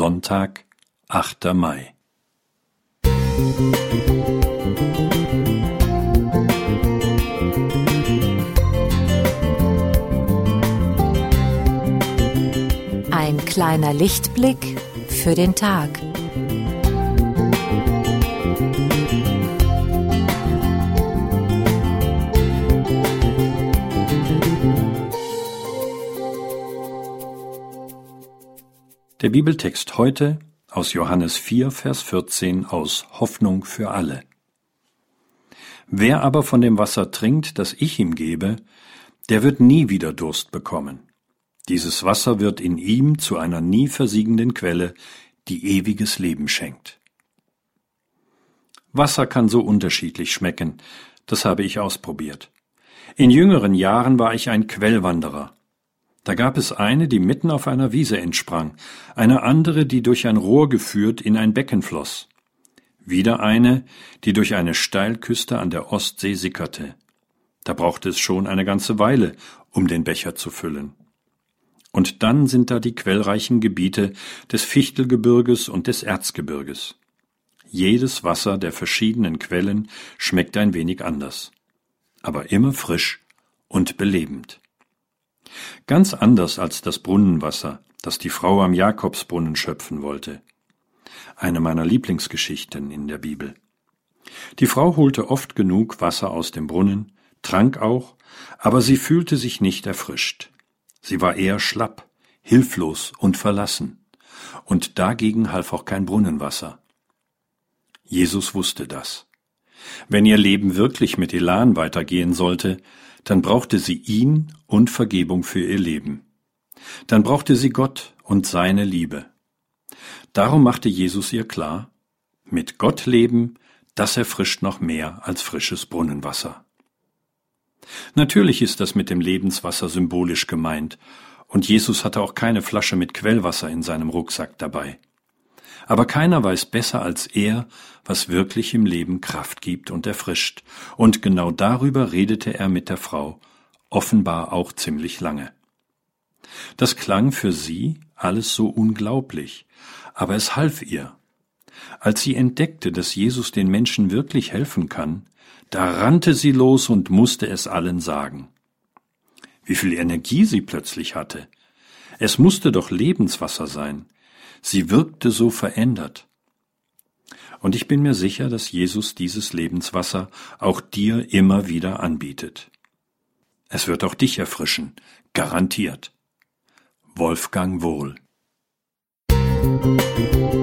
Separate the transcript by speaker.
Speaker 1: Sonntag, 8. Mai.
Speaker 2: Ein kleiner Lichtblick für den Tag.
Speaker 1: Der Bibeltext heute aus Johannes 4, Vers 14 aus Hoffnung für alle. Wer aber von dem Wasser trinkt, das ich ihm gebe, der wird nie wieder Durst bekommen. Dieses Wasser wird in ihm zu einer nie versiegenden Quelle, die ewiges Leben schenkt. Wasser kann so unterschiedlich schmecken, das habe ich ausprobiert. In jüngeren Jahren war ich ein Quellwanderer. Da gab es eine, die mitten auf einer Wiese entsprang, eine andere, die durch ein Rohr geführt in ein Becken floss, wieder eine, die durch eine Steilküste an der Ostsee sickerte. Da brauchte es schon eine ganze Weile, um den Becher zu füllen. Und dann sind da die quellreichen Gebiete des Fichtelgebirges und des Erzgebirges. Jedes Wasser der verschiedenen Quellen schmeckt ein wenig anders, aber immer frisch und belebend. Ganz anders als das Brunnenwasser, das die Frau am Jakobsbrunnen schöpfen wollte. Eine meiner Lieblingsgeschichten in der Bibel. Die Frau holte oft genug Wasser aus dem Brunnen, trank auch, aber sie fühlte sich nicht erfrischt. Sie war eher schlapp, hilflos und verlassen, und dagegen half auch kein Brunnenwasser. Jesus wusste das. Wenn ihr Leben wirklich mit Elan weitergehen sollte, dann brauchte sie ihn und Vergebung für ihr Leben. Dann brauchte sie Gott und seine Liebe. Darum machte Jesus ihr klar, mit Gott leben, das erfrischt noch mehr als frisches Brunnenwasser. Natürlich ist das mit dem Lebenswasser symbolisch gemeint, und Jesus hatte auch keine Flasche mit Quellwasser in seinem Rucksack dabei. Aber keiner weiß besser als er, was wirklich im Leben Kraft gibt und erfrischt, und genau darüber redete er mit der Frau, offenbar auch ziemlich lange. Das klang für sie alles so unglaublich, aber es half ihr. Als sie entdeckte, dass Jesus den Menschen wirklich helfen kann, da rannte sie los und musste es allen sagen. Wie viel Energie sie plötzlich hatte. Es musste doch Lebenswasser sein, Sie wirkte so verändert. Und ich bin mir sicher, dass Jesus dieses Lebenswasser auch dir immer wieder anbietet. Es wird auch dich erfrischen, garantiert. Wolfgang Wohl Musik